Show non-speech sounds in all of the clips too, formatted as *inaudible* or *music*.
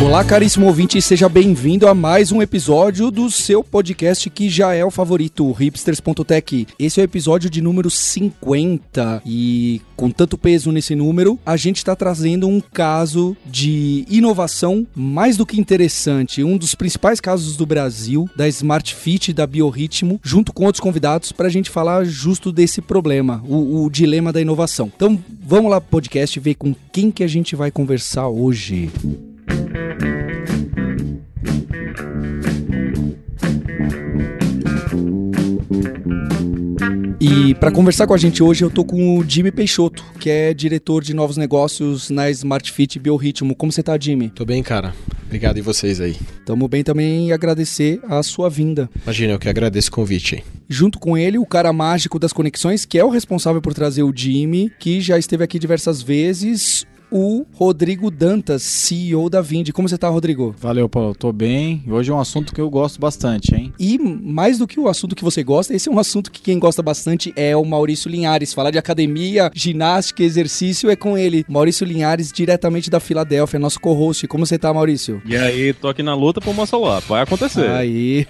Olá, caríssimo ouvinte, seja bem-vindo a mais um episódio do seu podcast que já é o favorito, hipsters.tech. Esse é o episódio de número 50 e com tanto peso nesse número, a gente está trazendo um caso de inovação mais do que interessante, um dos principais casos do Brasil, da Smart Fit da Biorritmo, junto com outros convidados, para a gente falar justo desse problema, o, o dilema da inovação. Então, vamos lá, podcast, ver com quem que a gente vai conversar hoje. E para conversar com a gente hoje, eu tô com o Jimmy Peixoto, que é diretor de novos negócios na Smart Fit Biorritmo. Como você tá, Jimmy? Tô bem, cara. Obrigado e vocês aí. Tamo bem também e agradecer a sua vinda. Imagina, eu que agradeço o convite. Junto com ele, o cara mágico das conexões, que é o responsável por trazer o Jimmy, que já esteve aqui diversas vezes, o Rodrigo Dantas, CEO da Vindi. Como você tá, Rodrigo? Valeu, Paulo. Tô bem. Hoje é um assunto que eu gosto bastante, hein? E mais do que o assunto que você gosta, esse é um assunto que quem gosta bastante é o Maurício Linhares. Falar de academia, ginástica, exercício é com ele. Maurício Linhares, diretamente da Filadélfia, nosso co-host. Como você tá, Maurício? E aí, tô aqui na luta pro celular. Vai acontecer. Aí.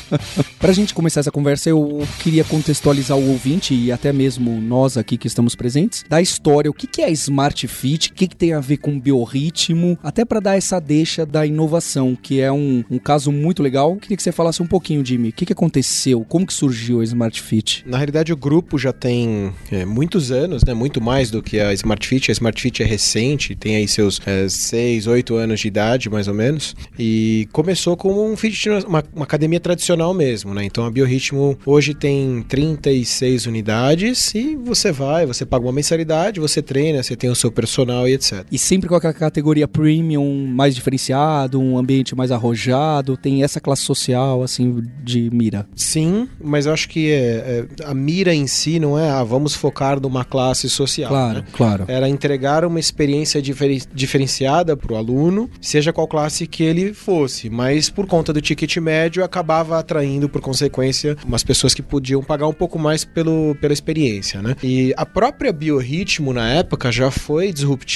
*laughs* pra gente começar essa conversa, eu queria contextualizar o ouvinte e até mesmo nós aqui que estamos presentes da história. O que é Smart Fit? O que, que tem a ver com biorritmo? Até para dar essa deixa da inovação, que é um, um caso muito legal. Queria que você falasse um pouquinho, Jimmy. O que, que aconteceu? Como que surgiu a Smart Fit? Na realidade, o grupo já tem é, muitos anos, né? Muito mais do que a Smart Fit. A Smart Fit é recente, tem aí seus é, 6, 8 anos de idade, mais ou menos. E começou como um fitness, uma, uma academia tradicional mesmo, né? Então a Biorritmo hoje tem 36 unidades e você vai, você paga uma mensalidade, você treina, você tem o seu personal e etc. E sempre com a categoria premium mais diferenciado, um ambiente mais arrojado, tem essa classe social, assim, de mira. Sim, mas eu acho que é, é, a mira em si não é, ah, vamos focar numa classe social. Claro, né? claro. Era entregar uma experiência diferen diferenciada para o aluno, seja qual classe que ele fosse, mas por conta do ticket médio acabava atraindo, por consequência, umas pessoas que podiam pagar um pouco mais pelo, pela experiência, né? E a própria Biorritmo, na época, já foi disruptiva,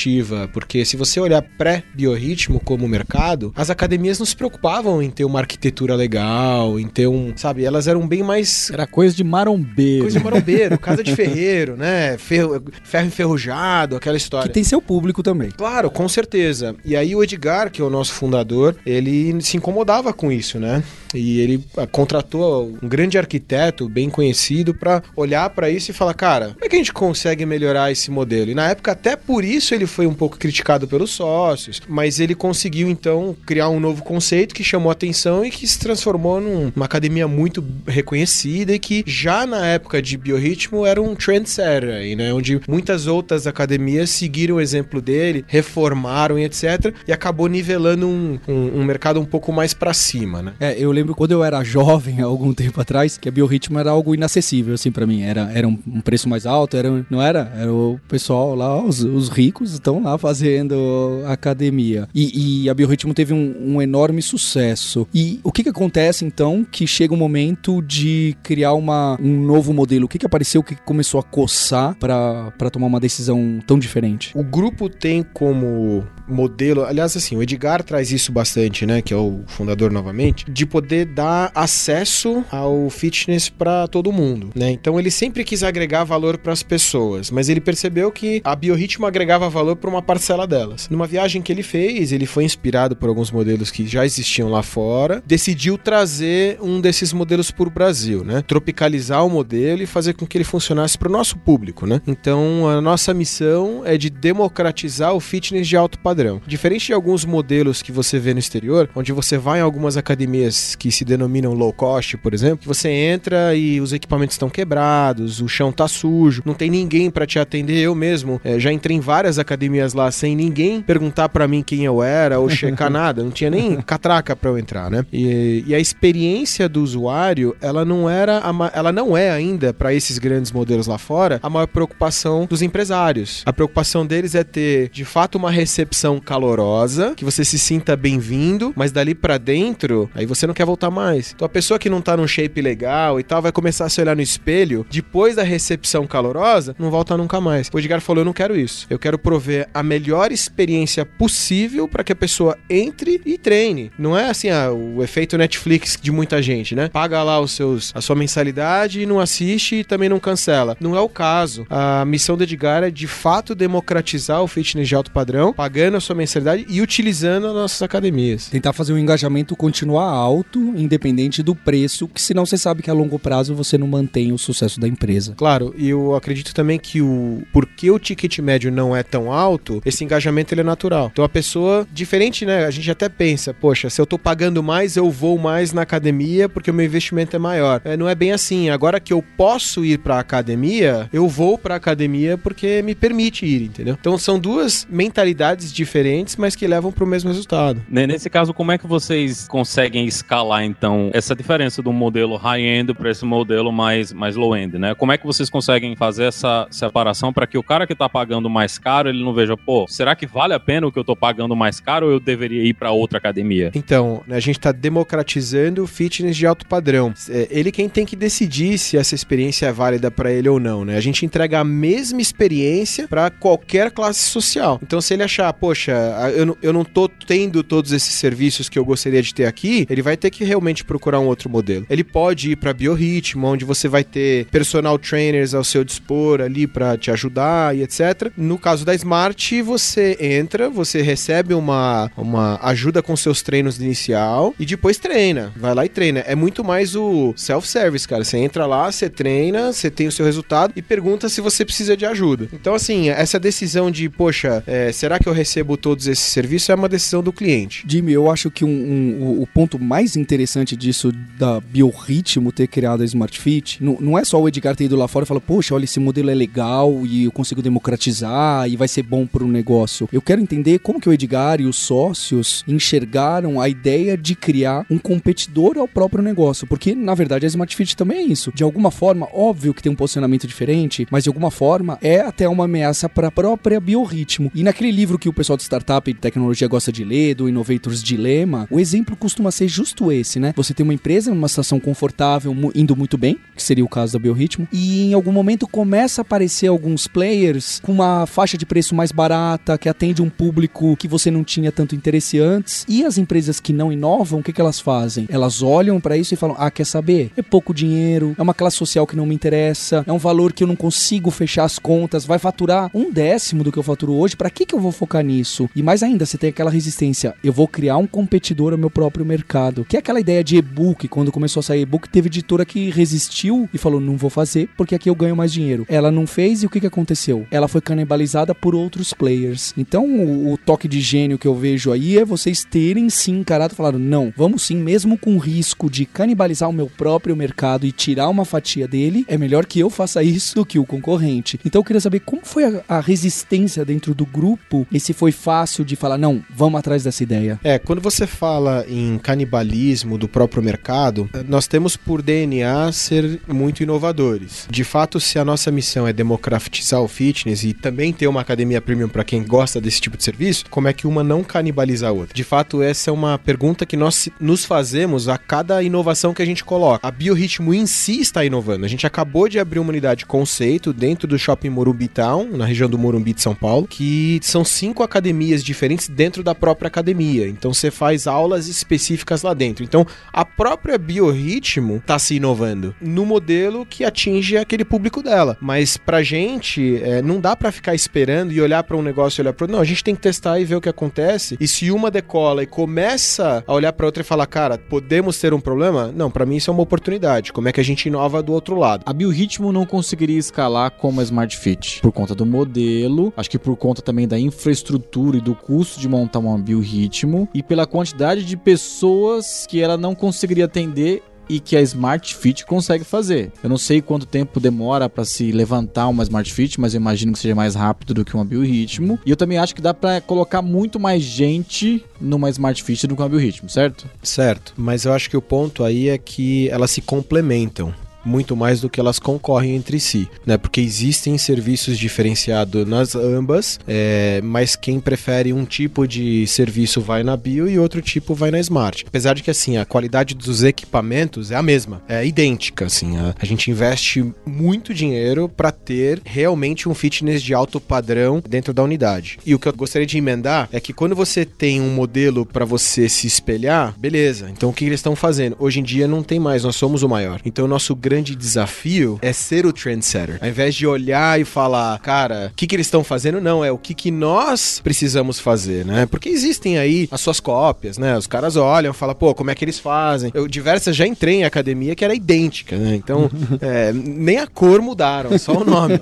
porque se você olhar pré-biorritmo como mercado, as academias não se preocupavam em ter uma arquitetura legal, em ter um, sabe, elas eram bem mais... Era coisa de marombeiro. Coisa de marombeiro, casa de *laughs* ferreiro, né? Ferro, ferro enferrujado, aquela história. Que tem seu público também. Claro, com certeza. E aí o Edgar, que é o nosso fundador, ele se incomodava com isso, né? E ele ah, contratou um grande arquiteto bem conhecido para olhar para isso e falar, cara, como é que a gente consegue melhorar esse modelo? E na época até por isso ele foi um pouco criticado pelos sócios, mas ele conseguiu então criar um novo conceito que chamou atenção e que se transformou numa academia muito reconhecida e que já na época de biorritmo era um trendsetter aí, né? Onde muitas outras academias seguiram o exemplo dele, reformaram e etc. E acabou nivelando um, um, um mercado um pouco mais para cima, né? É, eu lembro quando eu era jovem, *laughs* há algum tempo atrás, que a biorritmo era algo inacessível, assim, para mim. Era, era um, um, preço mais alto, era, não era? Era o pessoal lá, os, os ricos estão lá fazendo academia. E, e a biorritmo teve um, um, enorme sucesso. E o que que acontece, então, que chega um momento de criar uma, um novo modelo? O que que apareceu que começou a coçar para tomar uma decisão tão diferente? O grupo tem como modelo, aliás, assim, o Edgar traz isso bastante, né, que é o fundador novamente, de poder dar acesso ao fitness para todo mundo, né? Então ele sempre quis agregar valor para as pessoas, mas ele percebeu que a biorritmo agregava valor para uma parcela delas. Numa viagem que ele fez, ele foi inspirado por alguns modelos que já existiam lá fora, decidiu trazer um desses modelos para o Brasil, né? Tropicalizar o modelo e fazer com que ele funcionasse para o nosso público, né? Então a nossa missão é de democratizar o fitness de alto padrão. Diferente de alguns modelos que você vê no exterior, onde você vai em algumas academias que se denominam low cost, por exemplo, você entra e os equipamentos estão quebrados, o chão tá sujo, não tem ninguém para te atender. Eu mesmo é, já entrei em várias academias academias lá sem ninguém perguntar para mim quem eu era ou checar *laughs* nada, não tinha nem catraca para eu entrar, né? E, e, a experiência do usuário, ela não era, a, ela não é ainda para esses grandes modelos lá fora a maior preocupação dos empresários. A preocupação deles é ter, de fato, uma recepção calorosa, que você se sinta bem-vindo, mas dali para dentro, aí você não quer voltar mais. Então a pessoa que não tá num shape legal e tal vai começar a se olhar no espelho depois da recepção calorosa, não volta nunca mais. O Edgar falou: "Eu não quero isso. Eu quero prover a melhor experiência possível para que a pessoa entre e treine. Não é assim, ah, o efeito Netflix de muita gente, né? Paga lá os seus a sua mensalidade e não assiste e também não cancela. Não é o caso. A missão do Edgar é de fato democratizar o fitness de alto padrão, pagando a sua mensalidade e utilizando as nossas academias. Tentar fazer o engajamento continuar alto, independente do preço, que senão você sabe que a longo prazo você não mantém o sucesso da empresa. Claro, e eu acredito também que o porque o ticket médio não é tão alto, esse engajamento ele é natural. Então a pessoa, diferente, né? A gente até pensa, poxa, se eu tô pagando mais, eu vou mais na academia porque o meu investimento é maior. É, não é bem assim. Agora que eu posso ir para academia, eu vou para academia porque me permite ir, entendeu? Então são duas mentalidades diferentes, mas que levam para o mesmo resultado. Nesse caso, como é que vocês conseguem escalar então essa diferença do modelo high-end para esse modelo mais mais low-end, né? Como é que vocês conseguem fazer essa separação para que o cara que está pagando mais caro, ele não veja, pô, será que vale a pena o que eu estou pagando mais caro ou eu deveria ir para outra academia? Então, a gente está democratizando o fitness de alto padrão. É ele quem tem que decidir se essa experiência é válida para ele ou não, né? A gente entrega a mesma experiência para qualquer classe social. Então, se ele achar, poxa, eu não, eu não tô tendo todos esses serviços que eu gostaria de ter aqui, ele vai ter que realmente procurar um outro modelo. Ele pode ir para biorritmo, onde você vai ter personal trainers ao seu dispor ali para te ajudar e etc. No caso da Smart, você entra, você recebe uma, uma ajuda com seus treinos inicial e depois treina. Vai lá e treina. É muito mais o self-service, cara. Você entra lá, você treina, você tem o seu resultado e pergunta se você precisa de ajuda. Então, assim, essa decisão de, poxa, é, será que eu recebo todos esses serviços é uma decisão do cliente. Jimmy, eu acho que um, um, o ponto mais interessante disso da Biorritmo ter criado a Smart Fit, não, não é só o Edgar ter ido lá fora e falar, poxa, olha, esse modelo é legal e eu consigo democratizar e vai ser bom para o negócio. Eu quero entender como que o Edgar e os sócios enxergaram a ideia de criar um competidor ao próprio negócio, porque na verdade a Smart Fit também é isso. De alguma forma, óbvio que tem um posicionamento diferente, mas de alguma forma é até uma ameaça para a própria Biorritmo. E naquele livro que o pessoal de startup e tecnologia gosta de ler, do Innovators Dilemma, o exemplo costuma ser justo esse, né? Você tem uma empresa numa situação confortável, indo muito bem, que seria o caso da Biorritmo, e em algum momento começa a aparecer alguns players com uma faixa de preço mais barata, que atende um público que você não tinha tanto interesse antes. E as empresas que não inovam, o que, que elas fazem? Elas olham para isso e falam: ah, quer saber? É pouco dinheiro, é uma classe social que não me interessa, é um valor que eu não consigo fechar as contas, vai faturar um décimo do que eu faturo hoje, para que, que eu vou focar nisso? E mais ainda, você tem aquela resistência: eu vou criar um competidor ao meu próprio mercado. Que é aquela ideia de e-book, quando começou a sair e-book, teve editora que resistiu e falou: não vou fazer porque aqui eu ganho mais dinheiro. Ela não fez e o que, que aconteceu? Ela foi canibalizada por outros players. Então, o, o toque de gênio que eu vejo aí é vocês terem sim encarado e falado: não, vamos sim, mesmo com risco de canibalizar o meu próprio mercado e tirar uma fatia dele, é melhor que eu faça isso do que o concorrente. Então, eu queria saber como foi a, a resistência dentro do grupo e se foi fácil de falar: não, vamos atrás dessa ideia. É, quando você fala em canibalismo do próprio mercado, nós temos por DNA ser muito inovadores. De fato, se a nossa missão é democratizar o fitness e também ter uma academia premium para quem gosta desse tipo de serviço, como é que uma não canibaliza a outra? De fato, essa é uma pergunta que nós nos fazemos a cada inovação que a gente coloca. A Biorritmo em si está inovando. A gente acabou de abrir uma unidade conceito dentro do Shopping Morumbi Town, na região do Morumbi de São Paulo, que são cinco academias diferentes dentro da própria academia. Então você faz aulas específicas lá dentro. Então a própria Biorritmo está se inovando no modelo que atinge aquele público dela. Mas pra gente, é, não dá para ficar esperando e olhar para um negócio e olhar para Não, a gente tem que testar e ver o que acontece. E se uma decola e começa a olhar para outra e falar, cara, podemos ter um problema? Não, para mim isso é uma oportunidade. Como é que a gente inova do outro lado? A Biorritmo não conseguiria escalar como a Smart Fit por conta do modelo, acho que por conta também da infraestrutura e do custo de montar uma Biorritmo e pela quantidade de pessoas que ela não conseguiria atender e que a Smart Fit consegue fazer. Eu não sei quanto tempo demora para se levantar uma Smart Fit, mas eu imagino que seja mais rápido do que uma biorritmo. E eu também acho que dá para colocar muito mais gente numa Smart Fit do que uma biorritmo, certo? Certo, mas eu acho que o ponto aí é que elas se complementam muito mais do que elas concorrem entre si, né? Porque existem serviços diferenciados nas ambas, é, mas quem prefere um tipo de serviço vai na Bio e outro tipo vai na Smart. Apesar de que assim a qualidade dos equipamentos é a mesma, é idêntica, assim. A, a gente investe muito dinheiro para ter realmente um fitness de alto padrão dentro da unidade. E o que eu gostaria de emendar é que quando você tem um modelo para você se espelhar, beleza. Então o que eles estão fazendo? Hoje em dia não tem mais, nós somos o maior. Então o nosso grande desafio é ser o trendsetter. Ao invés de olhar e falar, cara, o que, que eles estão fazendo, não, é o que, que nós precisamos fazer, né? Porque existem aí as suas cópias, né? Os caras olham e falam, pô, como é que eles fazem? Eu diversas já entrei em academia que era idêntica, né? Então, *laughs* é, nem a cor mudaram, só o nome.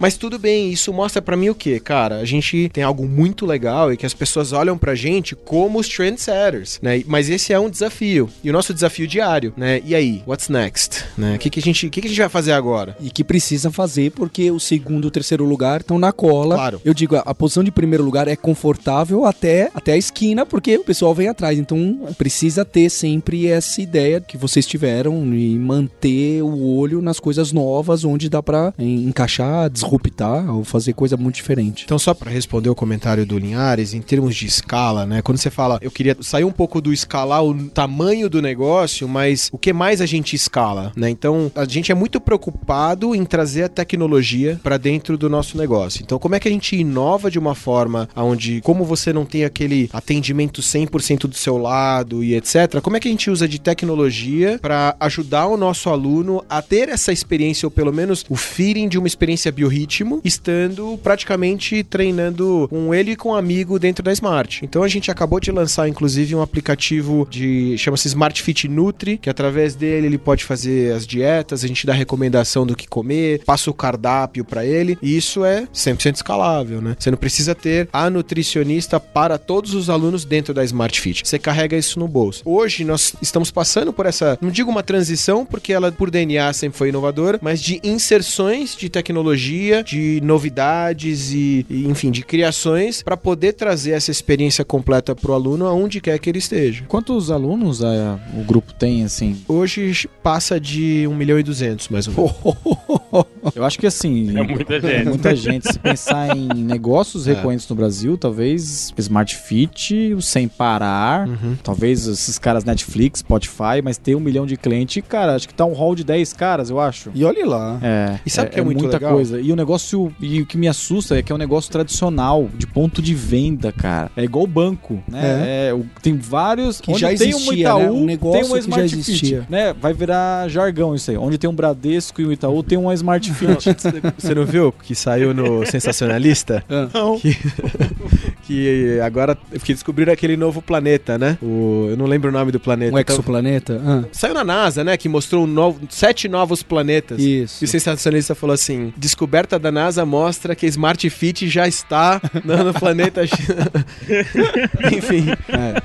Mas tudo bem, isso mostra para mim o quê? Cara, a gente tem algo muito legal e que as pessoas olham pra gente como os trendsetters, né? Mas esse é um desafio. E o nosso desafio diário, né? E aí, what's next? Né? O que, que, a gente, que, que a gente vai fazer agora? E que precisa fazer porque o segundo e o terceiro lugar estão na cola. Claro. Eu digo, a, a posição de primeiro lugar é confortável até, até a esquina, porque o pessoal vem atrás. Então precisa ter sempre essa ideia que vocês tiveram e manter o olho nas coisas novas, onde dá pra en- encaixar, disruptar ou fazer coisa muito diferente. Então, só para responder o comentário do Linhares, em termos de escala, né? Quando você fala, eu queria sair um pouco do escalar o tamanho do negócio, mas o que mais a gente escala, né? Então, a gente é muito preocupado em trazer a tecnologia para dentro do nosso negócio. Então, como é que a gente inova de uma forma onde, como você não tem aquele atendimento 100% do seu lado e etc., como é que a gente usa de tecnologia para ajudar o nosso aluno a ter essa experiência, ou pelo menos o feeling de uma experiência biorritmo, estando praticamente treinando com ele e com um amigo dentro da Smart. Então a gente acabou de lançar, inclusive, um aplicativo de chama-se Smart Fit Nutri, que através dele ele pode fazer as dietas, a gente dá recomendação do que comer, passa o cardápio para ele, e isso é 100% escalável, né? Você não precisa ter a nutricionista para todos os alunos dentro da Smart Fit. Você carrega isso no bolso. Hoje nós estamos passando por essa, não digo uma transição, porque ela por DNA sempre foi inovadora, mas de inserções de tecnologia, de novidades e, e, enfim, de criações para poder trazer essa experiência completa para o aluno aonde quer que ele esteja. Quantos alunos é, o grupo tem, assim? Hoje passa de 1 milhão e 200, mais ou menos. *laughs* Eu acho que assim. É muita gente. Muita gente. Se pensar em *laughs* negócios É. recorrentes no Brasil, talvez Smart Fit, o Sem Parar, Uhum. talvez esses caras Netflix, Spotify, mas ter um milhão de clientes, cara, acho que tá um hall de 10 caras, eu acho. E olhe lá. É, E sabe o que é muito muita legal? coisa. E o negócio, e o que me assusta é que é um negócio tradicional, de ponto de venda, cara. É igual o banco, né? É, o- tem vários. Que onde já tem um existia, Itaú, né? Um negócio tem uma que já Smart existia. Fit, né? Vai virar jargão isso aí. Onde tem um Bradesco e um Itaú, tem uma Smart Fit. *laughs* Você não viu que saiu no Sensacionalista? Não. Que, *laughs* que agora que descobriram aquele novo planeta, né? O, eu não lembro o nome do planeta. Um Então, exoplaneta? Ah, saiu na NASA, né? Que mostrou um novo, sete novos planetas. isso. E o sensacionalista falou assim: descoberta da NASA mostra que Smart Fit já está *laughs* no, no planeta. *laughs* Enfim,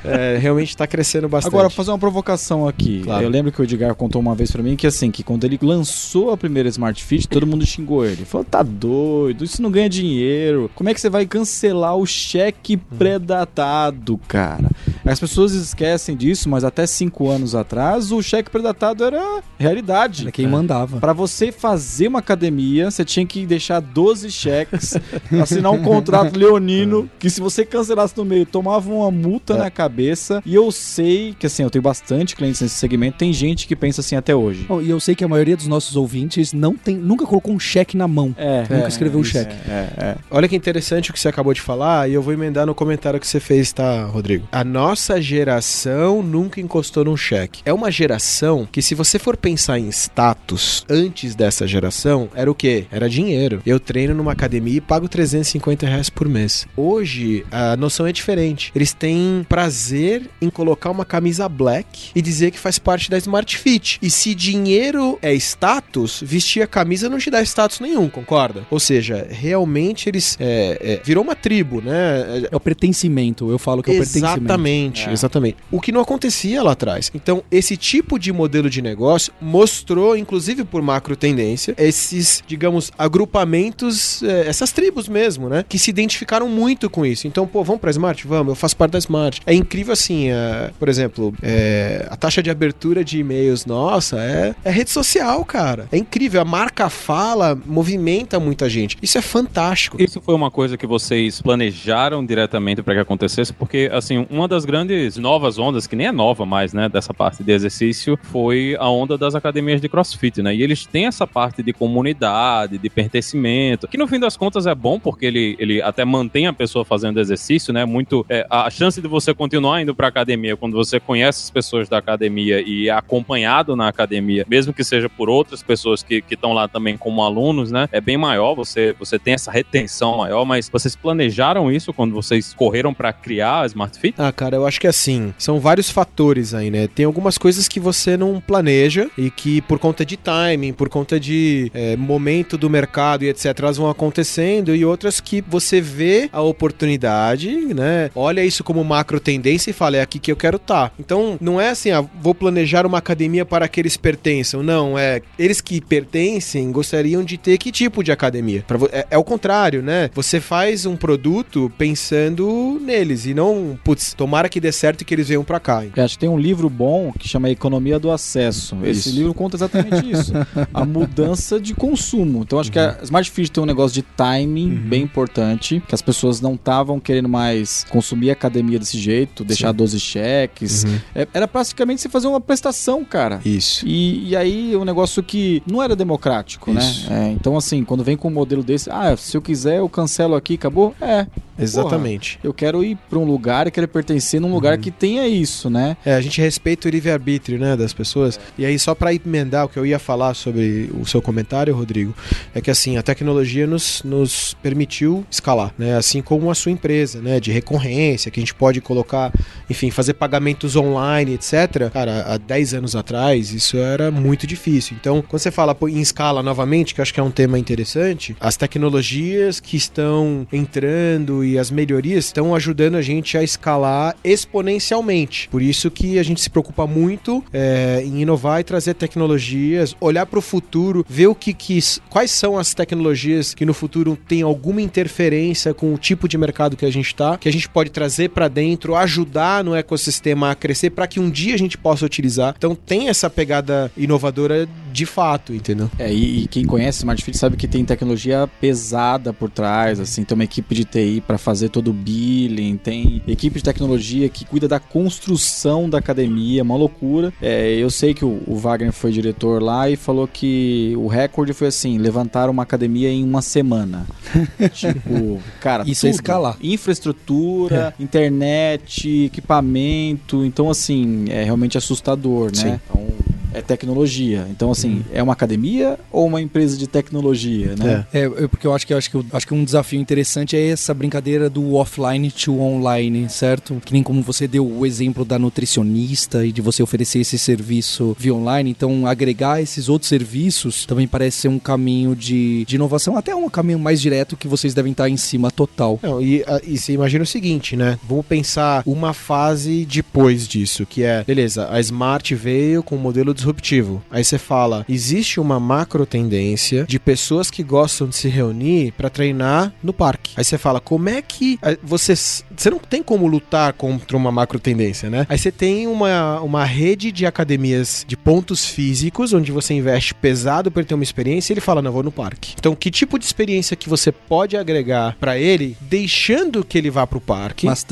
é, realmente está crescendo bastante. Agora, fazer uma provocação aqui. Claro. Eu lembro que o Edgar contou uma vez pra mim que assim, que quando ele lançou a primeira Smart Fit, todo mundo xingou ele. Falou, tá doido, isso não ganha dinheiro. Como é que você vai cancelar o cheque predatado, cara? As pessoas esquecem disso, mas até cinco anos atrás, o cheque predatado era realidade. Era quem mandava. Pra você fazer uma academia, você tinha que deixar 12 cheques, *laughs* assinar um contrato leonino, que se você cancelasse no meio, tomava uma multa na cabeça. E eu sei que, assim, eu tenho bastante clientes nesse segmento, tem gente que pensa assim até hoje. Bom, e eu sei que a maioria dos nossos ouvintes não tem, nunca colocou um cheque na mão. É, Nunca escreveu um isso, cheque. É, é. Olha que interessante o que você acabou de falar, e eu vou emendar no comentário que você fez, tá, Rodrigo? A nossa geração nunca encostou num cheque. É uma geração que, se você for pensar em status antes dessa geração, era o quê? Era dinheiro. Eu treino numa academia e pago 350 reais por mês. Hoje, a noção é diferente. Eles têm prazer em colocar uma camisa black e dizer que faz parte da Smart Fit. E se dinheiro é status, vestir a camisa não te dá status nenhum, concorda? Ou seja, realmente eles. é, é, virou uma tribo, né? É o pertencimento, eu falo que é o pertencimento. Exatamente. Exatamente, É. exatamente. O que não acontecia lá atrás. Então, esse tipo de modelo de negócio mostrou, inclusive por macro tendência, esses, digamos, agrupamentos, eh, essas tribos mesmo, né? Que se identificaram muito com isso. Então, pô, vamos pra Smart? Vamos, eu faço parte da Smart. É incrível assim, eh, por exemplo, eh, a taxa de abertura de e-mails, nossa, é, é rede social, cara. É incrível. A marca fala, movimenta muita gente. Isso é fantástico. Isso foi uma coisa que vocês planejaram diretamente para que acontecesse, porque, assim, uma das grandes novas ondas, que nem é nova mais, né, dessa parte de exercício, foi a onda das academias de crossfit, né? E eles têm essa parte de comunidade, de pertencimento, que no fim das contas é bom, porque ele, ele até mantém a pessoa fazendo exercício, né? Muito. é, a chance de você continuar indo pra academia quando você conhece as pessoas da academia e é acompanhado na academia, mesmo que seja por outras pessoas que estão lá também como alunos, né? É bem maior, você, você tem essa retenção maior, mas vocês planejaram isso quando vocês correram pra criar a Smart Fit? Ah, cara, eu acho que assim, são vários fatores aí, né? Tem algumas coisas que você não planeja e que por conta de timing, por conta de é, momento do mercado e etc, elas vão acontecendo e outras que você vê a oportunidade, né? Olha isso como macro tendência e fala, é aqui que eu quero estar. Então, não é assim, ah, vou planejar uma academia para que eles pertençam. Não, é eles que pertencem gostariam de ter que tipo de academia. Pra é, é o contrário, né? Você faz um produto pensando neles e não, putz, tomara que dê certo e que eles venham pra cá. Eu acho que tem um livro bom que chama Economia do Acesso. Esse Isso. livro conta exatamente *laughs* isso. a mudança de consumo. Então acho que a Smart Fit tem um negócio de timing bem importante, que as pessoas não estavam querendo mais consumir a academia desse jeito, deixar 12 cheques. É- era praticamente você fazer uma prestação, cara. Isso. E, e aí é um negócio que não era democrático, Isso. né? É, então, assim, quando vem com um modelo desse, ah, se eu quiser, eu cancelo aqui, acabou? É. Exatamente. Eu quero ir pra um lugar e quero pertencer num lugar que tenha isso, né? É, a gente respeita o livre-arbítrio, né, das pessoas. E aí, só pra emendar o que eu ia falar sobre o seu comentário, Rodrigo, é que assim, a tecnologia nos, nos permitiu escalar, né? Assim como a sua empresa, né? De recorrência, que a gente pode colocar, enfim, fazer pagamentos online, etc. Cara, há 10 anos atrás, isso era muito difícil. Então, quando você fala em escala novamente, que eu acho que é um tema interessante, as tecnologias que estão entrando e as melhorias estão ajudando a gente a escalar exponencialmente. Por isso que a gente se preocupa muito é, em inovar e trazer tecnologias, olhar para o futuro, ver o que, que quais são as tecnologias que no futuro tem alguma interferência com o tipo de mercado que a gente está, que a gente pode trazer para dentro, ajudar no ecossistema a crescer para que um dia a gente possa utilizar. Então tem essa pegada inovadora de fato, entendeu? É, e, e quem conhece Smart Fit sabe que tem tecnologia pesada por trás, assim, tem uma equipe de TI para fazer todo o billing, tem equipe de tecnologia que cuida da construção da academia, uma loucura. É, eu sei que o, o Wagner foi diretor lá e falou que o recorde foi assim, levantar uma academia em uma semana. *laughs* tipo, cara, Isso é tudo. escalar. Infraestrutura, internet, equipamento, então assim, é realmente assustador, né? Sim. Então, é tecnologia. Então, assim, é uma academia ou uma empresa de tecnologia, né? É, eu- porque eu acho que eu acho que eu- acho que um desafio interessante é essa brincadeira do offline to online, certo? Que nem como você deu o exemplo da nutricionista e de você oferecer esse serviço via online, então agregar esses outros serviços também parece ser um caminho de, de inovação, até um caminho mais direto que vocês devem estar em cima total. Não, e, a- e você imagina o seguinte, né? Vamos pensar uma fase depois disso, que é, beleza, a Smart veio com um modelo disruptivo. Aí você fala, existe uma macro tendência de pessoas que gostam de se reunir pra treinar no parque. Aí você fala, como é que eh, você você não tem como lutar contra uma macro tendência, né? Aí você tem uma, uma rede de academias de pontos físicos onde você investe pesado ele ter uma experiência e ele fala, não, vou no parque. Então, que tipo de experiência que você pode agregar pra ele, deixando que ele vá pro parque, mas,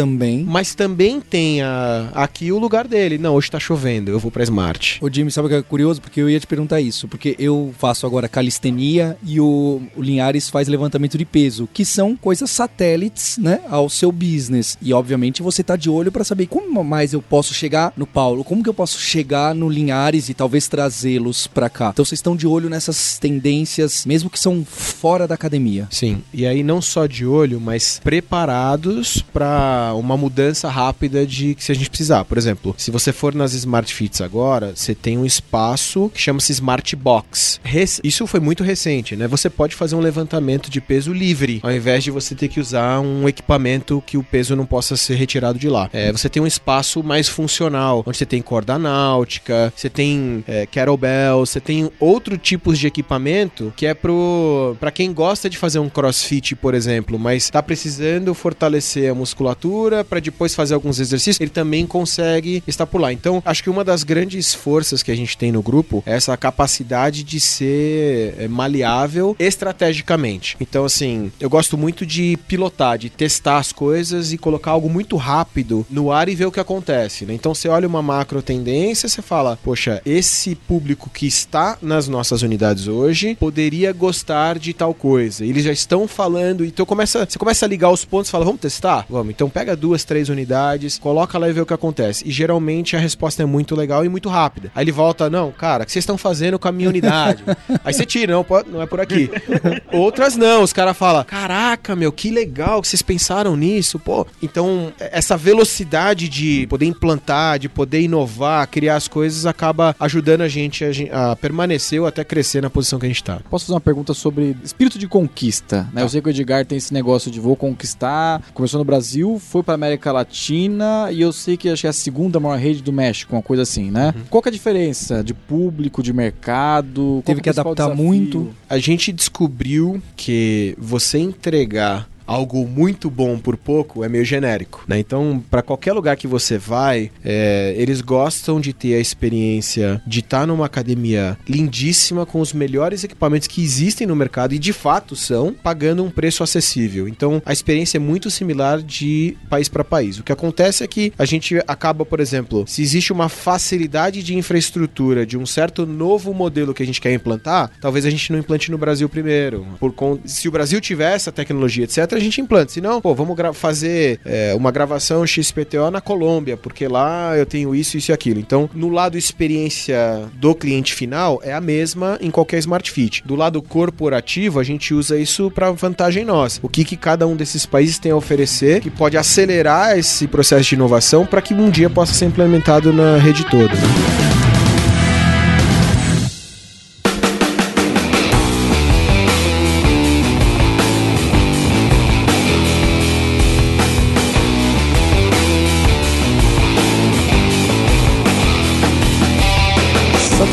Mas também também tenha aqui o lugar dele. Não, hoje tá chovendo, eu vou pra Smart. Ô Jimmy, sabe o que é curioso? Porque eu ia te perguntar isso. Porque eu faço agora calistenia e o, o Linhares faz levantamento de peso, que são coisas satélites, né, ao seu business. E obviamente você tá de olho pra saber como mais eu posso chegar no Paulo, como que eu posso chegar no Linhares e talvez trazê-los pra cá. Então vocês estão de olho nessas tendências, mesmo que são fora da academia. Sim, e aí não só de olho, mas preparados pra uma mudança rápida de que se a gente precisar. Por exemplo, se você for nas Smart Fits agora, você tem um espaço que chama-se Smart Box. Isso foi muito recente, né? Você pode fazer um levantamento de peso livre, ao invés de você ter que usar um equipamento que o peso não possa ser retirado de lá. É, você tem um espaço mais funcional, onde você tem corda náutica, você tem é, kettlebell, você tem outro tipos de equipamento que é pro para quem gosta de fazer um crossfit, por exemplo, mas tá precisando fortalecer a musculatura para depois fazer alguns exercícios, ele também consegue estar por lá. Então, acho que uma das grandes forças que a gente tem no grupo é essa capacidade de ser é, maleável estrategicamente. Então, assim, eu gosto muito de pilotar, de testar as coisas e colocar algo muito rápido no ar e ver o que acontece. Né? Então, você olha uma macro tendência, você fala, poxa, esse público que está nas nossas unidades hoje poderia gostar de tal coisa. Eles já estão falando, então começa, você começa a ligar os pontos e fala, vamos testar? Vamos. Então pega duas, três unidades, coloca lá e vê o que acontece. E geralmente a resposta é muito legal e muito rápida. Aí ele volta, não, cara, o que vocês estão fazendo com a minha unidade? *laughs* Aí você tira, não, não é por aqui. Outras não, os caras falam, caraca, meu, que legal que vocês pensaram nisso, pô. Então, essa velocidade de poder implantar, de poder inovar, criar as coisas, acaba ajudando a gente a, a permanecer ou até crescer na posição que a gente tá. Posso fazer uma pergunta sobre espírito de conquista, né? Eu sei que o Edgar tem esse negócio de vou conquistar, começou no Brasil, foi pra América Latina e eu sei que acho que é a segunda maior rede do México, uma coisa assim, né? Qual que é a diferença de público, de mercado? Teve que é adaptar desafio? muito. A gente descobriu que você entregar algo muito bom por pouco é meio genérico, né? Então, para qualquer lugar que você vai, é, eles gostam de ter a experiência de estar numa academia lindíssima com os melhores equipamentos que existem no mercado e de fato são, pagando um preço acessível. Então, a experiência é muito similar de país para país. O que acontece é que a gente acaba, por exemplo, se existe uma facilidade de infraestrutura de um certo novo modelo que a gente quer implantar, talvez a gente não implante no Brasil primeiro. Por Se o Brasil tiver essa tecnologia, etc., a gente implanta. Se não, pô, vamos fazer é, uma gravação XPTO na Colômbia, porque lá eu tenho isso, isso e aquilo. Então, no lado experiência do cliente final, é a mesma em qualquer Smart Fit. Do lado corporativo, a gente usa isso para vantagem nossa. O que, que cada um desses países tem a oferecer que pode acelerar esse processo de inovação para que um dia possa ser implementado na rede toda.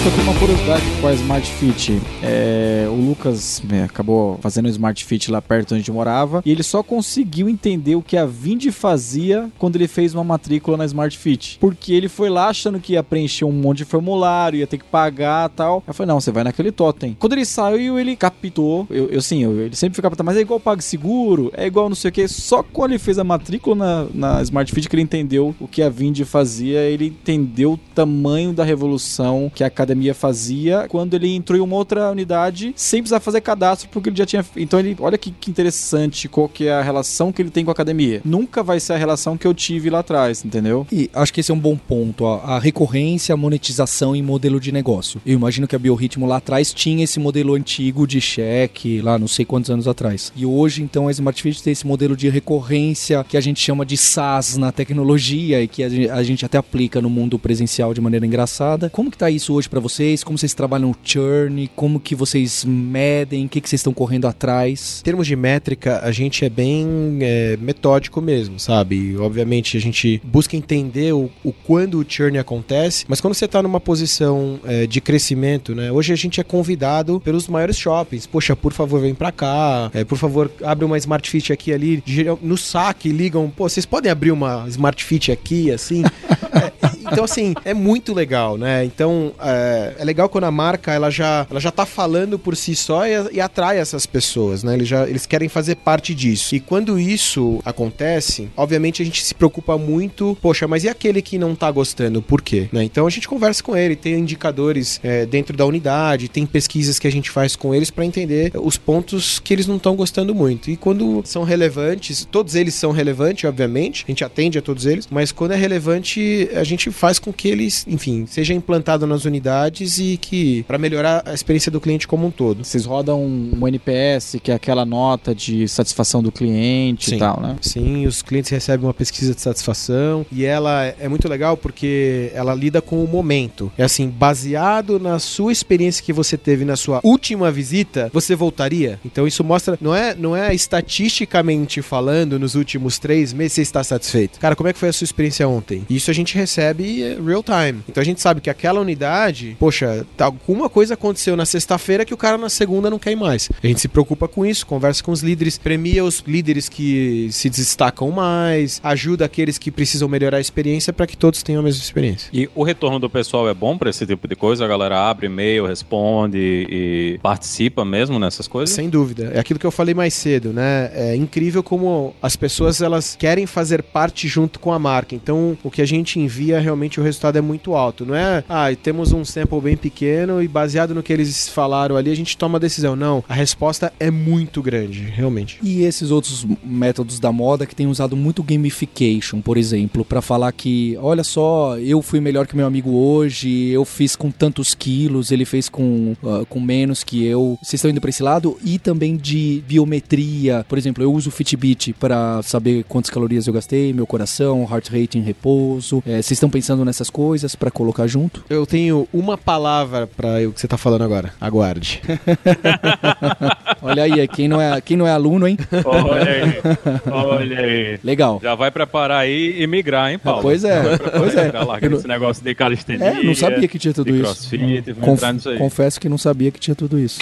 Eu tenho uma curiosidade com a Smart Fit. É, o Lucas é, acabou fazendo o Smart Fit lá perto onde morava e ele só conseguiu entender o que a Vind fazia quando ele fez uma matrícula na Smart Fit. Porque ele foi lá achando que ia preencher um monte de formulário, ia ter que pagar tal. Eu falei, não, você vai naquele totem. Quando ele saiu, ele captou. Eu, eu sim, eu- ele sempre ficava, mas é igual PagSeguro, é igual não sei o que. Só quando ele fez a matrícula na, na Smart Fit que ele entendeu o que a Vind fazia, ele entendeu o tamanho da revolução que a academia fazia quando ele entrou em uma outra unidade sem precisar fazer cadastro, porque ele já tinha. Então ele, olha que, que interessante qual que é a relação que ele tem com a academia. Nunca vai ser a relação que eu tive lá atrás, entendeu? E acho que esse é um bom ponto, ó, a recorrência, a monetização e modelo de negócio. Eu imagino que a Biorritmo lá atrás tinha esse modelo antigo de cheque, lá não sei quantos anos atrás. E hoje, então, a Smart Fit tem esse modelo de recorrência que a gente chama de SaaS na tecnologia e que a gen- a gente até aplica no mundo presencial de maneira engraçada. Como que tá isso hoje pra vocês? Como vocês trabalham o churn? Como que vocês medem? O que, que vocês estão correndo atrás? Em termos de métrica, a gente é bem é, metódico mesmo, sabe? Obviamente a gente busca entender o, o quando o churn acontece, mas quando você está numa posição é, de crescimento, né? Hoje a gente é convidado pelos maiores shoppings. Poxa, por favor, vem pra cá. É, por favor, abre uma Smart Fit aqui ali. No saque, ligam. Pô, vocês podem abrir uma Smart Fit aqui, assim? *laughs* Então, assim, é muito legal, né? Então, é, é legal quando a marca ela já, ela já tá falando por si só e, e atrai essas pessoas, né? Eles, já, eles querem fazer parte disso. E quando isso acontece, obviamente a gente se preocupa muito, poxa, mas e aquele que não tá gostando? Por quê? Né? Então a gente conversa com ele, tem indicadores é, dentro da unidade, tem pesquisas que a gente faz com eles para entender os pontos que eles não estão gostando muito. E quando são relevantes, todos eles são relevantes, obviamente, a gente atende a todos eles, mas quando é relevante, a gente faz com que eles, enfim, seja implantado nas unidades e que para melhorar a experiência do cliente como um todo. Vocês rodam um NPS, que é aquela nota de satisfação do cliente Sim. e tal, né? Sim, os clientes recebem uma pesquisa de satisfação e ela é muito legal porque ela lida com o momento. É assim, baseado na sua experiência que você teve na sua última visita, você voltaria? Então isso mostra, não é, não é estatisticamente falando nos últimos três meses você está satisfeito. Cara, como é que foi a sua experiência ontem? Isso a gente recebe eh, real time. Então a gente sabe que aquela unidade, poxa, tá- alguma coisa aconteceu na sexta-feira que o cara na segunda não quer mais. A gente se preocupa com isso, conversa com os líderes, premia os líderes que se destacam mais, ajuda aqueles que precisam melhorar a experiência para que todos tenham a mesma experiência. E o retorno do pessoal é bom pra esse tipo de coisa? A galera abre e-mail, responde e participa mesmo nessas coisas? Sem dúvida. É aquilo que eu falei mais cedo, né? É incrível como as pessoas elas querem fazer parte junto com a marca. Então, o que a gente envia, realmente o resultado é muito alto. Não é, ah, temos um sample bem pequeno e baseado no que eles falaram ali, a gente toma a decisão. Não, a resposta é muito grande, realmente. E esses outros métodos da moda que têm usado muito gamification, por exemplo, pra falar que, olha só, eu fui melhor que meu amigo hoje, eu fiz com tantos quilos, ele fez com, ah, com menos que eu. Vocês estão indo pra esse lado? E também de biometria. Por exemplo, eu uso o Fitbit pra saber quantas calorias eu gastei, meu coração, heart rate em repouso. É, vocês estão pensando nessas coisas pra colocar junto? Eu tenho uma palavra para o que você tá falando agora. Aguarde. *laughs* Olha aí, quem não é, quem não é aluno, hein? Olha aí, *laughs* olha aí. Legal. Já vai preparar aí e migrar, hein, Paulo? Pois é, pois é. Já larga Eu não- esse negócio de calistenia. É, não sabia que tinha tudo isso. crossfit, Conf- entrar nisso aí. confesso que não sabia que tinha tudo isso.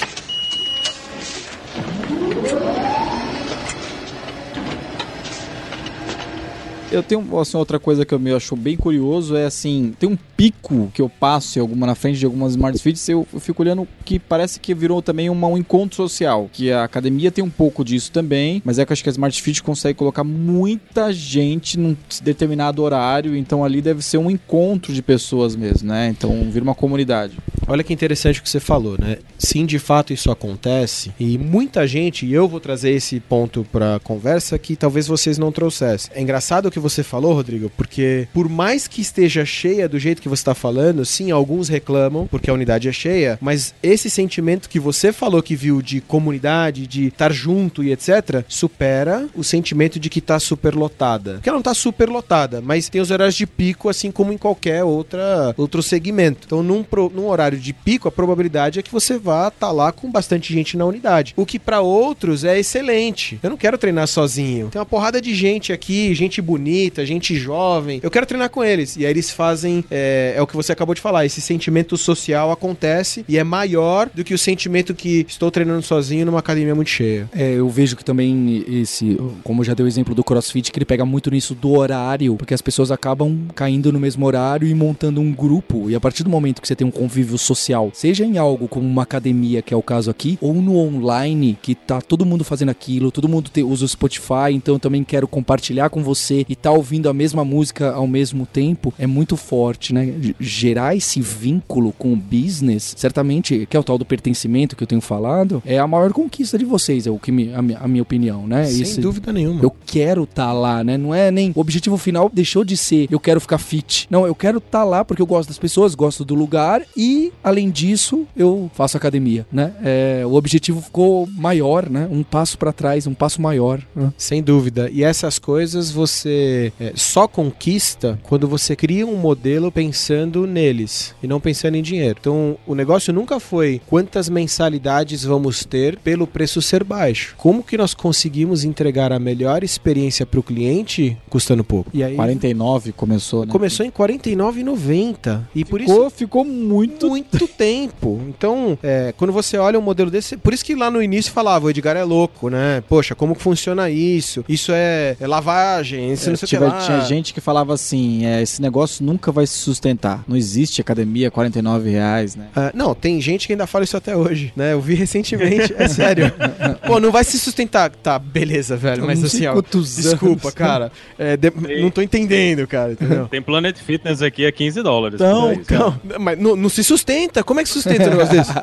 Eu tenho assim, outra coisa que eu me acho bem curioso é assim, tem um pico que eu passo em alguma na frente de algumas smart fits, eu, fico olhando que parece que virou também uma, um encontro social, que a academia tem um pouco disso também, mas é que eu acho que a smart fit consegue colocar muita gente num determinado horário, então ali deve ser um encontro de pessoas mesmo, né? Então vira uma comunidade. Olha que interessante o que você falou, né? Sim, de fato isso acontece e muita gente, e eu vou trazer esse ponto pra conversa que talvez vocês não trouxessem. É engraçado o que você falou, Rodrigo, porque por mais que esteja cheia do jeito que você está falando, sim, alguns reclamam porque a unidade é cheia, mas esse sentimento que você falou que viu de comunidade, de estar junto e etc, supera o sentimento de que tá superlotada. Porque ela não tá superlotada, mas tem os horários de pico assim como em qualquer outra outro segmento. Então, num, pro- num horário de pico, a probabilidade é que você vá estar lá com bastante gente na unidade. O que para outros é excelente. Eu não quero treinar sozinho. Tem uma porrada de gente aqui, gente bonita, gente jovem. Eu quero treinar com eles. E aí eles fazem, é, é o que você acabou de falar, esse sentimento social acontece e é maior do que o sentimento que estou treinando sozinho numa academia muito cheia. É, eu vejo que também esse, como já deu o exemplo do CrossFit, que ele pega muito nisso do horário, porque as pessoas acabam caindo no mesmo horário e montando um grupo. E a partir do momento que você tem um convívio social, seja em algo como uma academia, que é o caso aqui, ou no online, que tá todo mundo fazendo aquilo, todo mundo te- usa o Spotify, então eu também quero compartilhar com você e tá ouvindo a mesma música ao mesmo tempo, é muito forte, né? Gerar esse vínculo com o business, certamente, que é o tal do pertencimento que eu tenho falado, é a maior conquista de vocês, é o que me, a, a minha opinião, né? Sem Esse- dúvida nenhuma. eu quero estar lá, né? Não é nem. O objetivo final deixou de ser eu quero ficar fit. Não, eu quero estar lá porque eu gosto das pessoas, gosto do lugar e, além disso, eu faço academia, né? É, o objetivo ficou maior, né? Um passo pra trás, um passo maior. né? Sem dúvida. E essas coisas você é, só conquista quando você cria um modelo pensando neles e não pensando em dinheiro. Então, o negócio nunca foi quantas mensalidades vamos ter pelo preço ser baixo. Como que nós conseguimos entregar a melhor experiência para o cliente custando pouco? E aí 49 começou, né? começou em R$ 49,90 e por isso Ficou, ficou muito muito *laughs* tempo. Então, é, quando você olha um modelo desse, por isso que lá no início falava, o Edgar é louco, né? Poxa, como que funciona isso? Isso é, é lavagem, isso É, não sei tiver- lá. Tinha gente que falava assim: é, esse negócio nunca vai se sustentar. Não existe academia, 49 reais, né? Ah, não, tem gente que ainda fala isso até hoje, né? Eu vi recentemente, é sério. *laughs* Pô, não vai se sustentar. Tá, beleza, velho, mas não sei assim, ó, desculpa, anos. cara. é, de- não tô entendendo, cara, entendeu? Tem Planet Fitness aqui a 15 dólares. Então, aí, então, mas não, não se sustenta. Como é que sustenta um negócio desse? *laughs*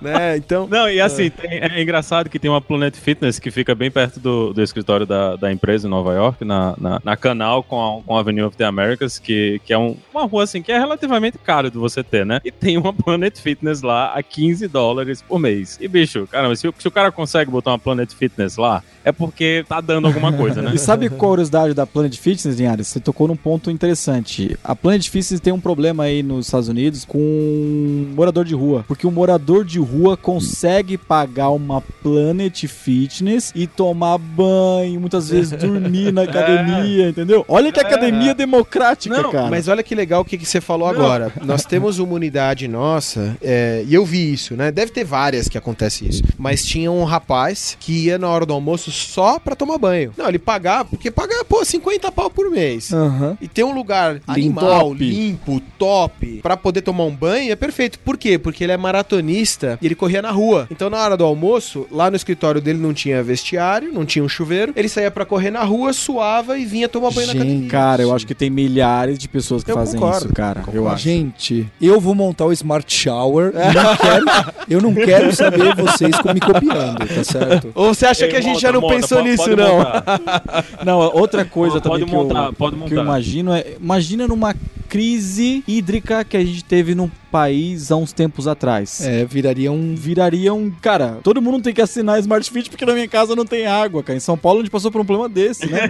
né? Então. Não, e assim, tem- é engraçado que tem uma Planet Fitness que fica bem perto do, do escritório da, da empresa em Nova York, na, na, na canal com a, com a Avenue of the Americas, que, que é um- uma rua assim que é relativamente caro de você ter, né? E tem uma Planet Fitness lá a 15 dólares por mês. E bicho, caramba, se, o- se o cara consegue botar uma Planet Fitness lá, é porque tá dando alguma coisa, né? *laughs* E sabe qual a curiosidade da Planet Fitness, Linhares? Você tocou num ponto interessante. A Planet Fitness tem um problema aí nos Estados Unidos com um morador de rua. Porque o morador de rua consegue pagar uma Planet Fitness e tomar banho, muitas vezes dormir na *laughs* academia, entendeu? Olha que academia democrática, Não, cara. Mas olha que legal o que, que você falou agora. Nós temos uma unidade nossa, é, e eu vi isso, né? Deve ter várias que acontece isso. Mas tinha um rapaz que ia na hora do almoço só pra tomar banho. Não, ele pagava, porque paga, pô, 50 pau por mês. Aham. E ter um lugar animal, Top. limpo, top, pra poder tomar um banho é perfeito. Por quê? Porque ele é maratonista e ele corria na rua. Então, na hora do almoço, lá no escritório dele não tinha vestiário, não tinha um chuveiro. Ele saía pra correr na rua, suava e vinha tomar banho na Gente, academia. Cara, eu acho que tem milhares de pessoas que Eu fazem concordo. isso, cara. Eu acho. Gente, eu vou montar o Smart Shower e não *laughs* quero, eu não quero saber vocês me copiando, tá certo? Ou você acha que a Ei, gente monta, já não monta, pensou pode- nisso, pode não? montar. Não, outra coisa Pode também que, montar, eu, pode que eu imagino é. Imagina numa crise hídrica que a gente teve num país há uns tempos atrás. É, viraria um. Viraria um. Cara, todo mundo tem que assinar Smart Fit porque na minha casa não tem água, cara. Em São Paulo a gente passou por um problema desse, né?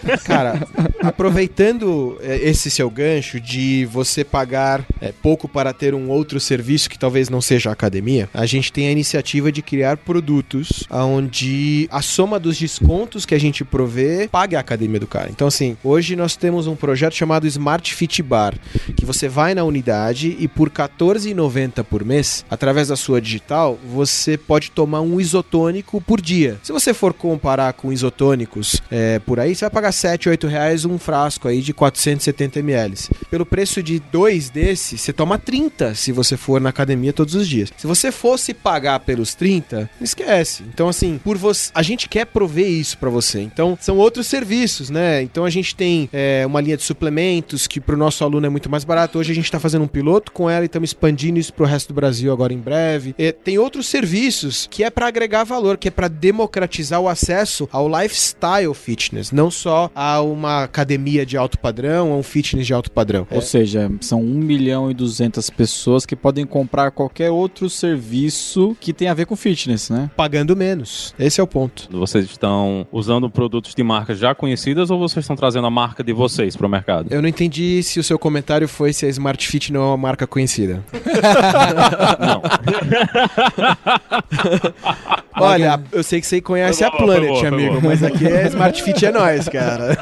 *laughs* Cara, aproveitando é, esse seu gancho de você pagar é, pouco para ter um outro serviço que talvez não seja a academia, a gente tem a iniciativa de criar produtos onde a soma dos descontos que a gente provê pague a academia do cara. Então, assim, hoje nós temos um projeto chamado Smart Fit Bar, que você vai na unidade e por R$14,90 por mês, através da sua digital, você pode tomar um isotônico por dia. Se você for comparar com isotônicos é, por aí, você vai pagar 7, 8 reais um frasco aí de 470 ml. Pelo preço de dois desses, você toma 30 se você for na academia todos os dias. Se você fosse pagar pelos 30, esquece. Então, assim, por você, a gente quer prover isso pra você. Então, são outros serviços, né? Então, a gente tem é, uma linha de suplementos que pro nosso aluno é muito mais barato. Hoje a gente tá fazendo um piloto com ela e estamos expandindo isso pro resto do Brasil agora em breve. É, tem outros serviços que é pra agregar valor, que é pra democratizar o acesso ao lifestyle fitness, não só a uma academia de alto padrão, a um fitness de alto padrão. Ou seja, são 1 milhão e 200 pessoas que podem comprar qualquer outro serviço que tem a ver com fitness, né? Pagando menos. Esse é o ponto. Vocês estão usando produtos de marcas já conhecidas ou vocês estão trazendo a marca de vocês pro mercado? Eu não entendi se o seu comentário foi se a Smart Fit não é uma marca conhecida. *laughs* Não. Olha, eu sei que você conhece Foi a boa, Planet, boa, amigo, boa. mas aqui é Smart Fit é nós, *laughs* cara.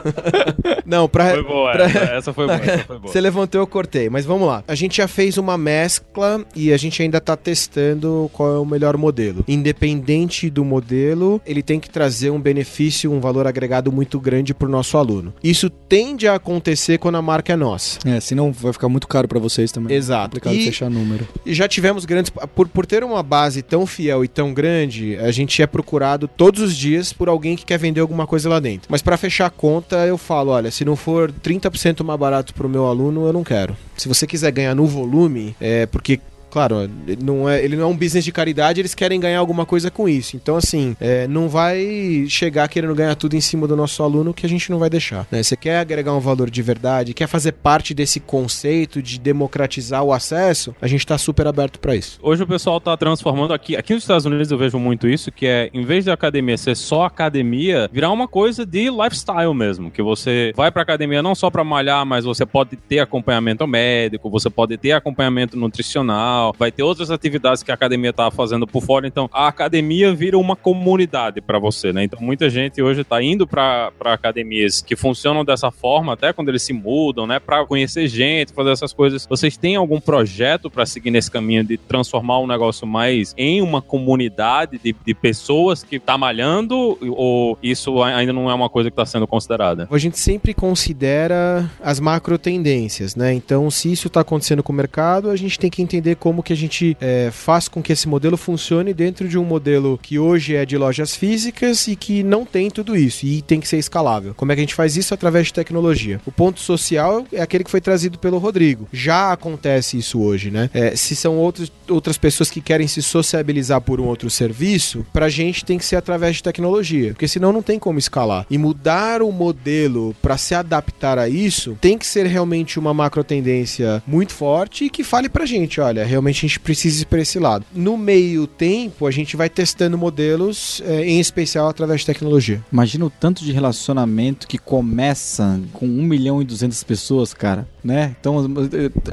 Não, pra, Foi boa, pra- essa, essa foi boa, essa foi boa. Você levantou, eu cortei. Mas vamos lá. A gente já fez uma mescla e a gente ainda tá testando qual é o melhor modelo. Independente do modelo, ele tem que trazer um benefício, um valor agregado muito grande pro nosso aluno. Isso tende a acontecer quando a marca é nossa. É, senão vai ficar muito caro pra vocês também. Exato. Complicado E- fechar número. E já tivemos grandes. Por, por ter uma base tão fiel e tão grande, a gente é procurado todos os dias por alguém que quer vender alguma coisa lá dentro. Mas pra fechar a conta, eu falo: olha, se não for 30% mais barato pro meu aluno, eu não quero. Se você quiser ganhar no volume, é porque. Claro, não, é, ele não é um business de caridade, eles querem ganhar alguma coisa com isso. Então, assim, é, não vai chegar querendo ganhar tudo em cima do nosso aluno que a gente não vai deixar. né? Você quer agregar um valor de verdade, quer fazer parte desse conceito de democratizar o acesso, a gente tá super aberto pra isso. Hoje o pessoal tá transformando aqui. Aqui nos Estados Unidos eu vejo muito isso, que é, em vez de academia ser só academia, virar uma coisa de lifestyle mesmo. Que você vai pra academia não só pra malhar, mas você pode ter acompanhamento médico, você pode ter acompanhamento nutricional, vai ter outras atividades que a academia tá fazendo por fora. Então, a academia vira uma comunidade pra você, né? Então, muita gente hoje tá indo pra academias que funcionam dessa forma, até quando eles se mudam, né? Pra conhecer gente, fazer essas coisas. Vocês têm algum projeto pra seguir nesse caminho de transformar um negócio mais em uma comunidade de, de pessoas que tá malhando? Ou isso ainda não é uma coisa que tá sendo considerada? A gente sempre considera as macro tendências, né? Então, se isso está acontecendo com o mercado, a gente tem que entender como como que a gente é, faz com que esse modelo funcione dentro de um modelo que hoje é de lojas físicas e que não tem tudo isso e tem que ser escalável. Como é que a gente faz isso através de tecnologia? O ponto social é aquele que foi trazido pelo Rodrigo. Já acontece isso hoje, né? É, se são outros, outras pessoas que querem se sociabilizar por um outro serviço, pra gente tem que ser através de tecnologia, porque senão não tem como escalar. E mudar o modelo para se adaptar a isso tem que ser realmente uma macro tendência muito forte e que fale pra gente, olha, realmente a gente precisa ir pra esse lado. No meio tempo, a gente vai testando modelos, é, em especial através de tecnologia. Imagina o tanto de relacionamento que começa com 1 milhão e 200 pessoas, cara, né? Então,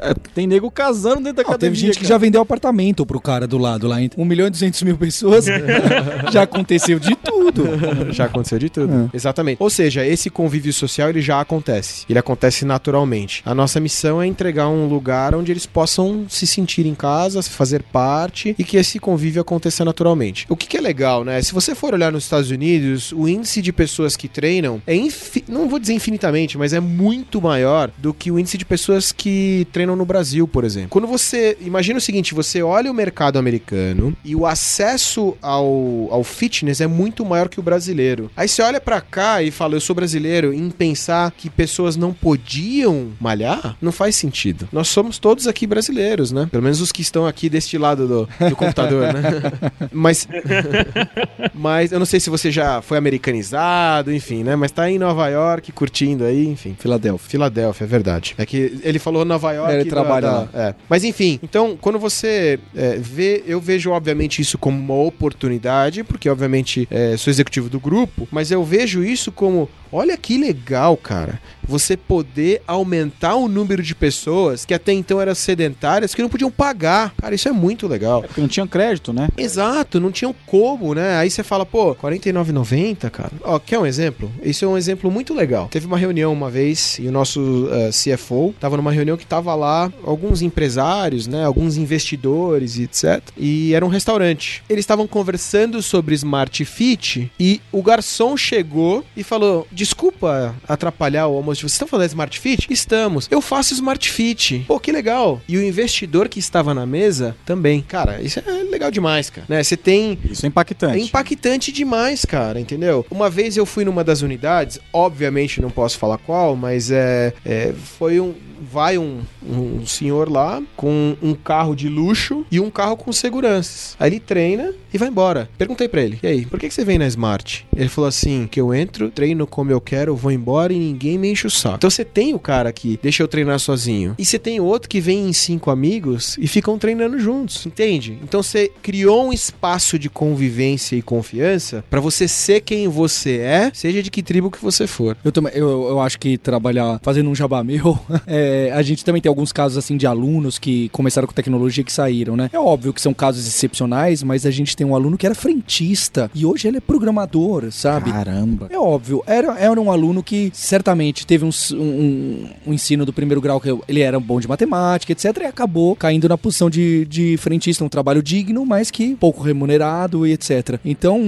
é, tem nego casando dentro da Não, academia, teve gente que já vendeu apartamento pro cara do lado lá. Entre 1 milhão e 200 mil pessoas. *laughs* já aconteceu de tudo. já aconteceu de tudo. Exatamente. Ou seja, esse convívio social ele já acontece. Ele acontece naturalmente. A nossa missão é entregar um lugar onde eles possam se sentir em casa, fazer parte e que esse convívio aconteça naturalmente. O que, que é legal, né? Se você for olhar nos Estados Unidos, o índice de pessoas que treinam é infi- não vou dizer infinitamente, mas é muito maior do que o índice de pessoas que treinam no Brasil, por exemplo. Quando você imagina o seguinte, você olha o mercado americano e o acesso ao, ao fitness é muito maior que o brasileiro. Aí você olha pra cá e fala, eu sou brasileiro, em pensar que pessoas não podiam malhar, não faz sentido. Nós somos todos aqui brasileiros, né? Pelo menos os que estão aqui deste lado do, do computador, né? *laughs* Mas *laughs* mas eu não sei se você já foi americanizado, enfim, né? Mas tá em Nova York curtindo aí, enfim. Filadélfia. Filadélfia, é verdade. É que ele falou Nova York. Ele trabalha da- lá. é. Mas enfim, então, quando você é, vê, eu vejo obviamente isso como uma oportunidade, porque obviamente é, sou executivo do grupo, mas eu vejo isso como. Olha que legal, cara. Você poder aumentar o número de pessoas que até então eram sedentárias que não podiam pagar. Cara, isso é muito legal. Porque não tinha crédito, né? Exato, não tinham como, né? Aí você fala, pô, R$ 49,90, cara. Ó, quer um exemplo? Isso é um exemplo muito legal. Teve uma reunião uma vez e o nosso eh, CFO tava numa reunião que tava lá alguns empresários, né? Alguns investidores e etc. E era um restaurante. Eles estavam conversando sobre Smart Fit e o garçom chegou e falou: Desculpa atrapalhar o almoço. Vocês estão falando de Smart Fit? Estamos. Eu faço Smart Fit. Pô, que legal. E o investidor que estava na mesa também. Cara, isso é legal demais, cara. Né? Você tem Isso é impactante. é impactante demais, cara, entendeu? Uma vez eu fui numa das unidades, obviamente não posso falar qual, mas é, é, foi um. Vai um, um senhor lá com um carro de luxo e um carro com seguranças. Aí ele treina e vai embora. Perguntei pra ele: E aí, por que, que você vem na Smart? Ele falou assim: que eu entro, treino como eu quero, vou embora e ninguém me enche o saco. Então você tem o cara que deixa eu treinar sozinho. E você tem outro que vem em cinco amigos e ficam treinando juntos. Entende? Então você criou um espaço de convivência e confiança pra você ser quem você é, seja de que tribo que você for. Eu, também, eu, eu acho que trabalhar fazendo um jabá *laughs* meu, é, a gente também tem alguns casos assim de alunos que começaram com tecnologia e que saíram, né? É óbvio que são casos excepcionais, mas a gente tem um aluno que era frentista e hoje ele é programador, sabe? Caramba. É óbvio, era, era um aluno que certamente teve um, um- um ensino do primeiro grau que eu- ele era bom de matemática, etc. E acabou caindo na posição de, de frentista, um trabalho digno, mas que pouco remunerado e etc. Então,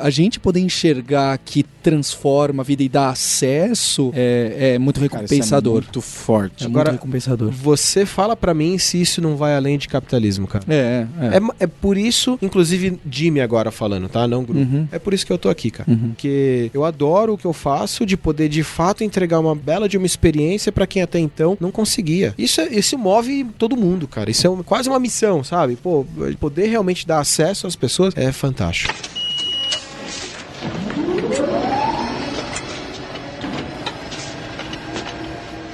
a gente poder enxergar que transforma a vida e dá acesso é, é muito Cara, isso é recompensador. muito forte. É Agora- muito recompensador. Você fala pra mim se isso não vai além de capitalismo, cara. É, é. É, é por isso, inclusive Jimmy agora falando, tá? Não grupo. Uhum. É por isso que eu tô aqui, cara. Uhum. Porque eu adoro o que eu faço de poder de fato entregar uma bela de uma experiência pra quem até então não conseguia. Isso, é- isso move todo mundo, cara. Isso é um- quase uma missão, sabe? Pô, poder realmente dar acesso às pessoas é fantástico.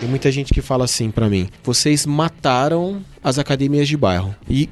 Tem muita gente que fala assim pra mim: vocês mataram as academias de bairro. E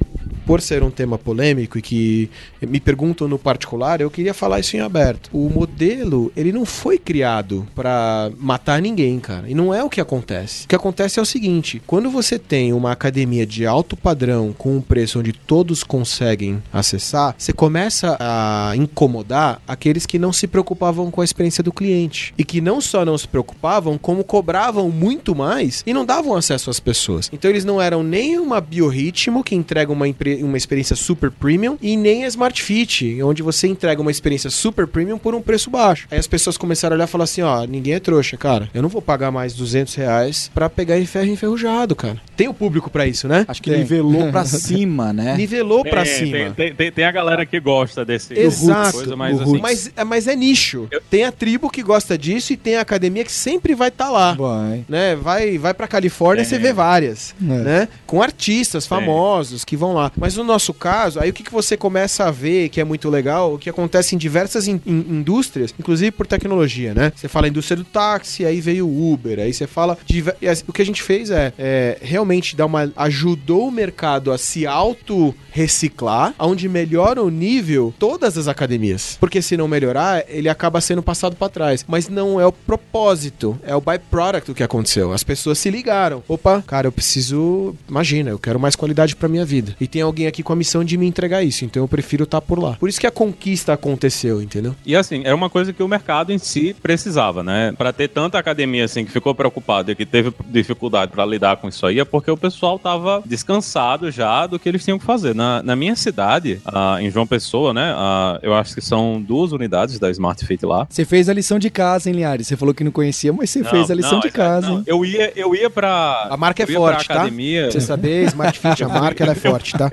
por ser um tema polêmico e que me perguntam no particular, eu queria falar isso em aberto. O modelo, ele não foi criado pra matar ninguém, cara. E não é o que acontece. O que acontece é o seguinte: quando você tem uma academia de alto padrão com um preço onde todos conseguem acessar, você começa a incomodar aqueles que não se preocupavam com a experiência do cliente. E que não só não se preocupavam, como cobravam muito mais e não davam acesso às pessoas. Então eles não eram nem uma biorritmo que entrega uma, empre- uma experiência super premium, e nem a Smart Fit, onde você entrega uma experiência super premium por um preço baixo. Aí as pessoas começaram a olhar e falar assim: ó, ninguém é trouxa, cara. Eu não vou pagar mais 200 reais pra pegar em ferro enferrujado, cara. Tem o público pra isso, né? Acho que nivelou *laughs* pra cima, né? Nivelou pra Tem- cima. Tem, tem- tem- tem a galera que gosta desse Exato. coisa, mas assim, Mas, é- mas é nicho. Tem a tribo que gosta disso e tem a academia que sempre vai estar lá. Vai. Né? Vai, vai pra Califórnia e Tem. você vê várias, É. né? Com artistas famosos que vão lá. Mas no nosso caso, aí o que, que você começa a ver que é muito legal, o que acontece em diversas in- in- indústrias, inclusive por tecnologia, né? Você fala indústria do táxi, aí veio o Uber, aí você fala... de o que a gente fez é, é realmente dar uma... ajudou o mercado a se auto reciclar, onde melhora o nível todas as academias. Porque se não melhorar, ele acaba sendo passado pra trás. Mas não é o propósito, é o byproduct do que aconteceu. As pessoas se ligaram. Opa, cara, eu preciso, imagina, eu quero mais qualidade pra minha vida. E tem alguém aqui com a missão de me entregar isso, então eu prefiro estar por lá. Por isso que a conquista aconteceu, entendeu? E assim, era uma coisa que o mercado em si precisava, né? Pra ter tanta academia assim que ficou preocupada e que teve dificuldade pra lidar com isso aí, é porque o pessoal tava descansado já do que eles tinham que fazer. Na, na minha cidade, ah, em João Pessoa, né? ah, eu acho que são duas unidades da Smart Fit lá. Você fez a lição de casa, hein, Linhares? Você falou que não conhecia, mas você Não, fez a lição não, de é- casa, não, hein? Eu ia, eu ia pra. A marca é forte, pra tá? academia. Pra você saber, Smart Fit, a *laughs* marca, ela é forte, tá?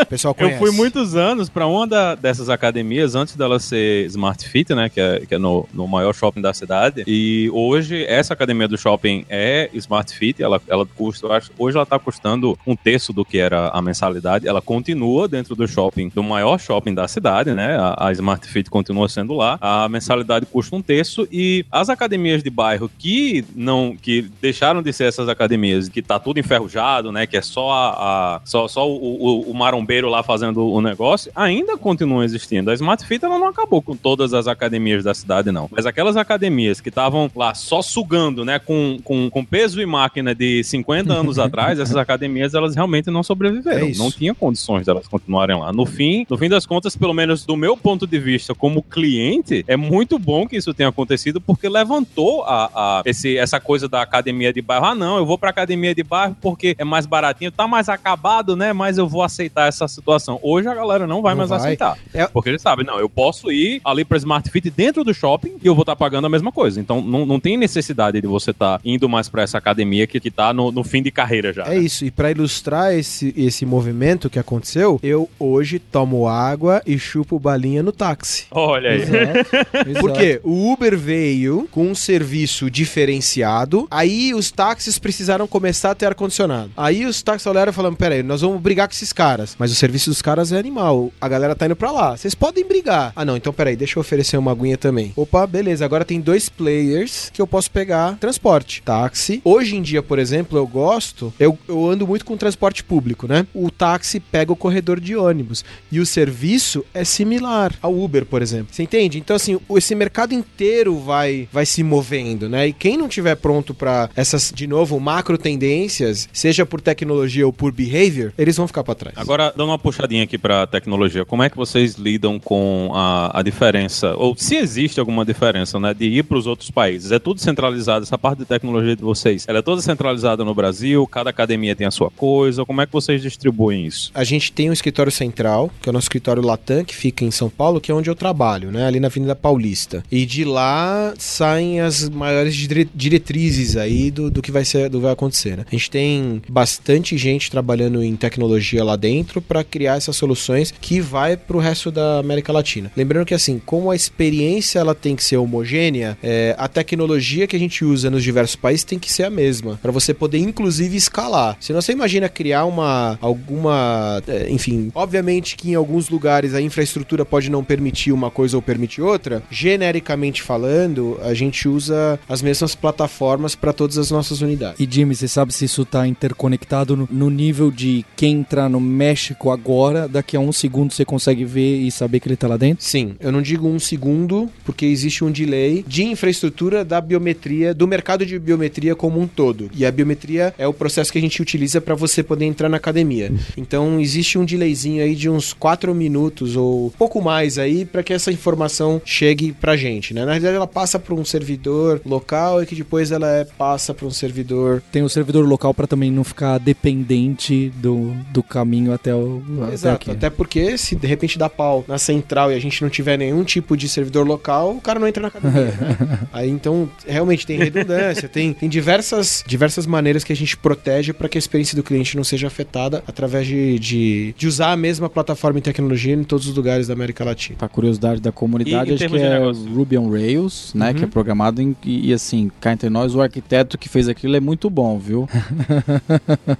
O pessoal Eu conhece. fui muitos anos pra uma da- dessas academias antes dela ser Smart Fit, né? Que é, que é no, no maior shopping da cidade. E hoje essa academia do shopping é Smart Fit. Ela, ela custa, eu acho, hoje ela tá custando um terço do que era a mensalidade. Ela continua dentro do shopping, do maior shopping da cidade, né? A, a Smart Fit continua sendo lá. A mensalidade custa um terço e as academias de bairro que não, que deixaram de ser essas academias, que tá tudo enferrujado, né? Que é só a, a- só, só o, o, o marombeiro lá fazendo o negócio, ainda continuam existindo. A Smart Fit ela não acabou com todas as academias da cidade, não. Mas aquelas academias que estavam lá só sugando, né? Com, com, com peso e máquina de 50 anos *laughs* atrás, essas academias elas realmente não sobreviveram. É não tinha condições delas continuarem lá. No fim, no fim das contas, pelo menos do meu ponto de vista como cliente, é muito bom que isso tenha acontecido porque levantou a, a- esse, essa coisa da academia de bairro. Ah, não, eu vou pra academia de bairro porque é mais baratinho, tá mais acabado, né? Mas eu vou aceitar essa situação. Hoje a galera não vai Não mais vai. aceitar. É- Porque eles sabem, não, eu posso ir ali pra Smart Fit dentro do shopping e eu vou estar pagando a mesma coisa. Então não, não tem necessidade de você estar indo mais pra essa academia que, que tá no, no fim de carreira já. É isso, e pra ilustrar esse, esse movimento que aconteceu, eu hoje tomo água e chupo balinha no táxi. Olha aí. Exato. *laughs* Por quê? O Uber veio com um serviço diferenciado, aí os táxis precisaram começar a ter ar-condicionado. Aí os táxis olharam e falaram: peraí, nós vamos brigar com esses caras. Mas o serviço dos caras é animal. A galera tá indo pra lá. Vocês podem brigar. Ah, não, então peraí, deixa eu oferecer uma aguinha também. Opa, beleza. Agora tem dois players que eu posso pegar transporte. Táxi. Hoje em dia, por exemplo, eu gosto. Eu, eu ando muito com transporte público, né? O táxi pega o corredor de ônibus. E o serviço é similar ao Uber, por exemplo. Você entende? Então, assim, esse mercado inteiro vai, vai se movendo, né? E quem não tiver pronto pra essas, de novo, macro tendências, seja por tecnologia ou por behavior, eles vão ficar pra trás. Agora, dando uma puxadinha aqui pra tecnologia, como é que vocês lidam com a, a diferença, ou se existe alguma diferença, né, de ir pros outros países? É tudo centralizado, essa parte de tecnologia de vocês, ela é toda centralizada no Brasil, cada academia tem a sua coisa, como é que vocês distribuem isso? A gente tem um escritório central, que é o nosso escritório Latam, que fica em São Paulo, que é onde eu trabalho, né? Ali na Avenida Paulista. E de lá saem as maiores dire- diretrizes aí do, do que vai ser, do que vai acontecer, né? A gente tem bastante gente trabalhando em tecnologia lá dentro para criar essas soluções que vai pro resto da América Latina. Lembrando que assim, como a experiência ela tem que ser homogênea, é, a tecnologia que a gente usa nos diversos países tem que ser a mesma, para você poder inclusive escalar. Se você imagina criar uma alguma, é, enfim, obviamente que em alguns lugares a infraestrutura pode não permitir uma coisa ou permitir outra, genericamente falando, a gente usa as mesmas plataformas para todas as nossas unidades. E Jimmy, você sabe se isso tá interconectado no, no nível de quem entrar no México agora, daqui a um segundo você consegue ver e saber que ele tá lá dentro? Sim, eu não digo um segundo, porque existe um delay de infraestrutura da biometria, do mercado de biometria como um todo. E a biometria é o processo que a gente utiliza para você poder entrar na academia. Então existe um delayzinho aí de uns 4 minutos ou pouco mais aí para que essa informação chegue pra gente, né? Na verdade ela passa para um servidor local e que depois ela é- passa para um servidor Tem o servidor local pra também não ficar dependente do do, do caminho até o até Exato, aqui. até porque se de repente dá pau na central e a gente não tiver nenhum tipo de servidor local, o cara não entra na academia, né? *laughs* Aí então, realmente tem redundância, tem, tem diversas, diversas maneiras que a gente protege para que a experiência do cliente não seja afetada através de, de, de usar a mesma plataforma e tecnologia em todos os lugares da América Latina. Pra curiosidade da comunidade, E acho que é negócio? Ruby on Rails, né? Uhum. Que é programado em, e, e, assim, cá entre nós, o arquiteto que fez aquilo é muito bom, viu?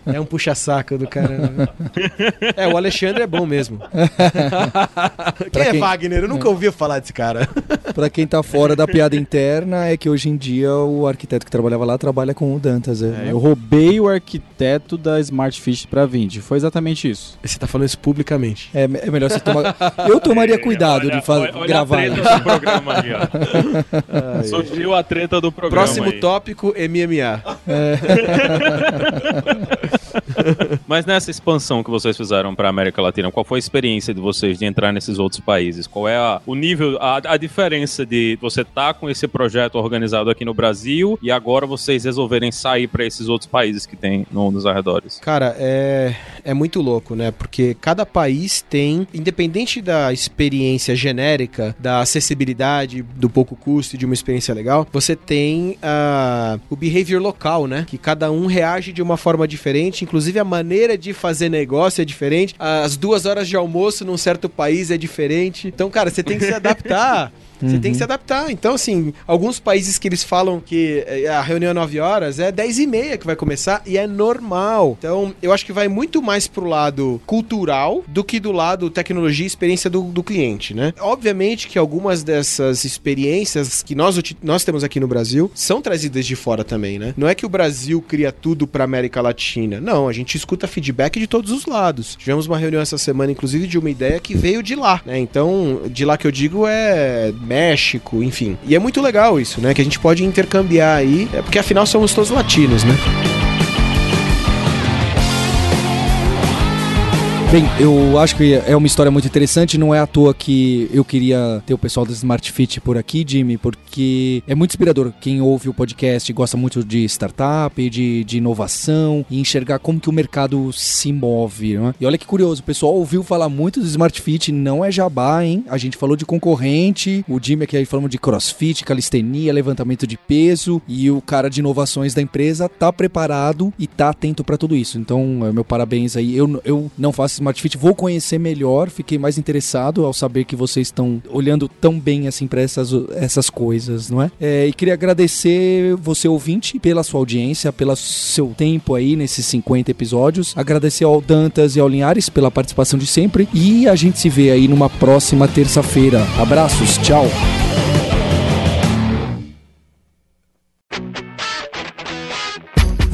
É um puxa-saco do cara. *laughs* é, o Alexandre é bom mesmo. *laughs* quem é quem- Wagner? Eu nunca ouvi falar desse cara. *laughs* Pra quem tá fora da piada interna, é que hoje em dia o arquiteto que trabalhava lá trabalha com o Dantas. É. É, eu roubei o arquiteto da Smart Fish pra 20. Foi exatamente isso. Você tá falando isso publicamente. É, é melhor você tomar. Eu tomaria cuidado Olha- de fa- olha- olha gravar a treta do programa ó. *laughs* Surgiu a treta do programa Próximo aí. tópico, MMA. Mas nessa expansão que vocês fizeram para América Latina, qual foi a experiência de vocês de entrar nesses outros países? Qual é a- o nível, a, a diferença de você estar com esse projeto organizado aqui no Brasil e agora vocês resolverem sair para esses outros países que tem no, nos arredores? Cara, é, é muito louco, né? Porque cada país tem, independente da experiência genérica, da acessibilidade, do pouco custo e de uma experiência legal, você tem ah, o behavior local, né? Que cada um reage de uma forma diferente, inclusive a maneira de fazer negócio é diferente, as duas horas de almoço num certo país é diferente. Então, cara, você tem que se adaptar. *laughs* Você tem que se adaptar. Então, assim, alguns países que eles falam que eh, a reunião é 9 horas é 10 e meia que vai começar e é normal. Então, eu acho que vai muito mais pro lado cultural do que do lado tecnologia e experiência do, do cliente, né? Obviamente que algumas dessas experiências que nós, nós temos aqui no Brasil são trazidas de fora também, né? Não é que o Brasil cria tudo pra América Latina. Não, a gente escuta feedback de todos os lados. Tivemos uma reunião essa semana, inclusive, de uma ideia que veio de lá, né? Então, de lá que eu digo é México, enfim. E é muito legal isso, né? Que a gente pode intercambiar aí, é porque afinal somos todos latinos, né? Bem, eu acho que é uma história muito interessante. Não é à toa que eu queria ter o pessoal da Smart Fit por aqui, Jimmy, porque é muito inspirador. Quem ouve o podcast gosta muito de startup, de, de inovação e enxergar como que o mercado se move. Né? E olha que curioso, o pessoal ouviu falar muito do Smart Fit, não é jabá, hein? A gente falou de concorrente, o Jimmy aqui falamos de crossfit, calistenia, levantamento de peso e o cara de inovações da empresa tá preparado e tá atento para tudo isso. Então, é, meu parabéns aí. Eu, eu não faço Smart Fit, vou conhecer melhor, fiquei mais interessado ao saber que vocês estão olhando tão bem assim para essas, essas coisas, não é? É, E queria agradecer você ouvinte pela sua audiência, pelo seu tempo aí nesses 50 episódios. Agradecer ao Dantas e ao Linhares pela participação de sempre e a gente se vê aí numa próxima terça-feira. Abraços, tchau.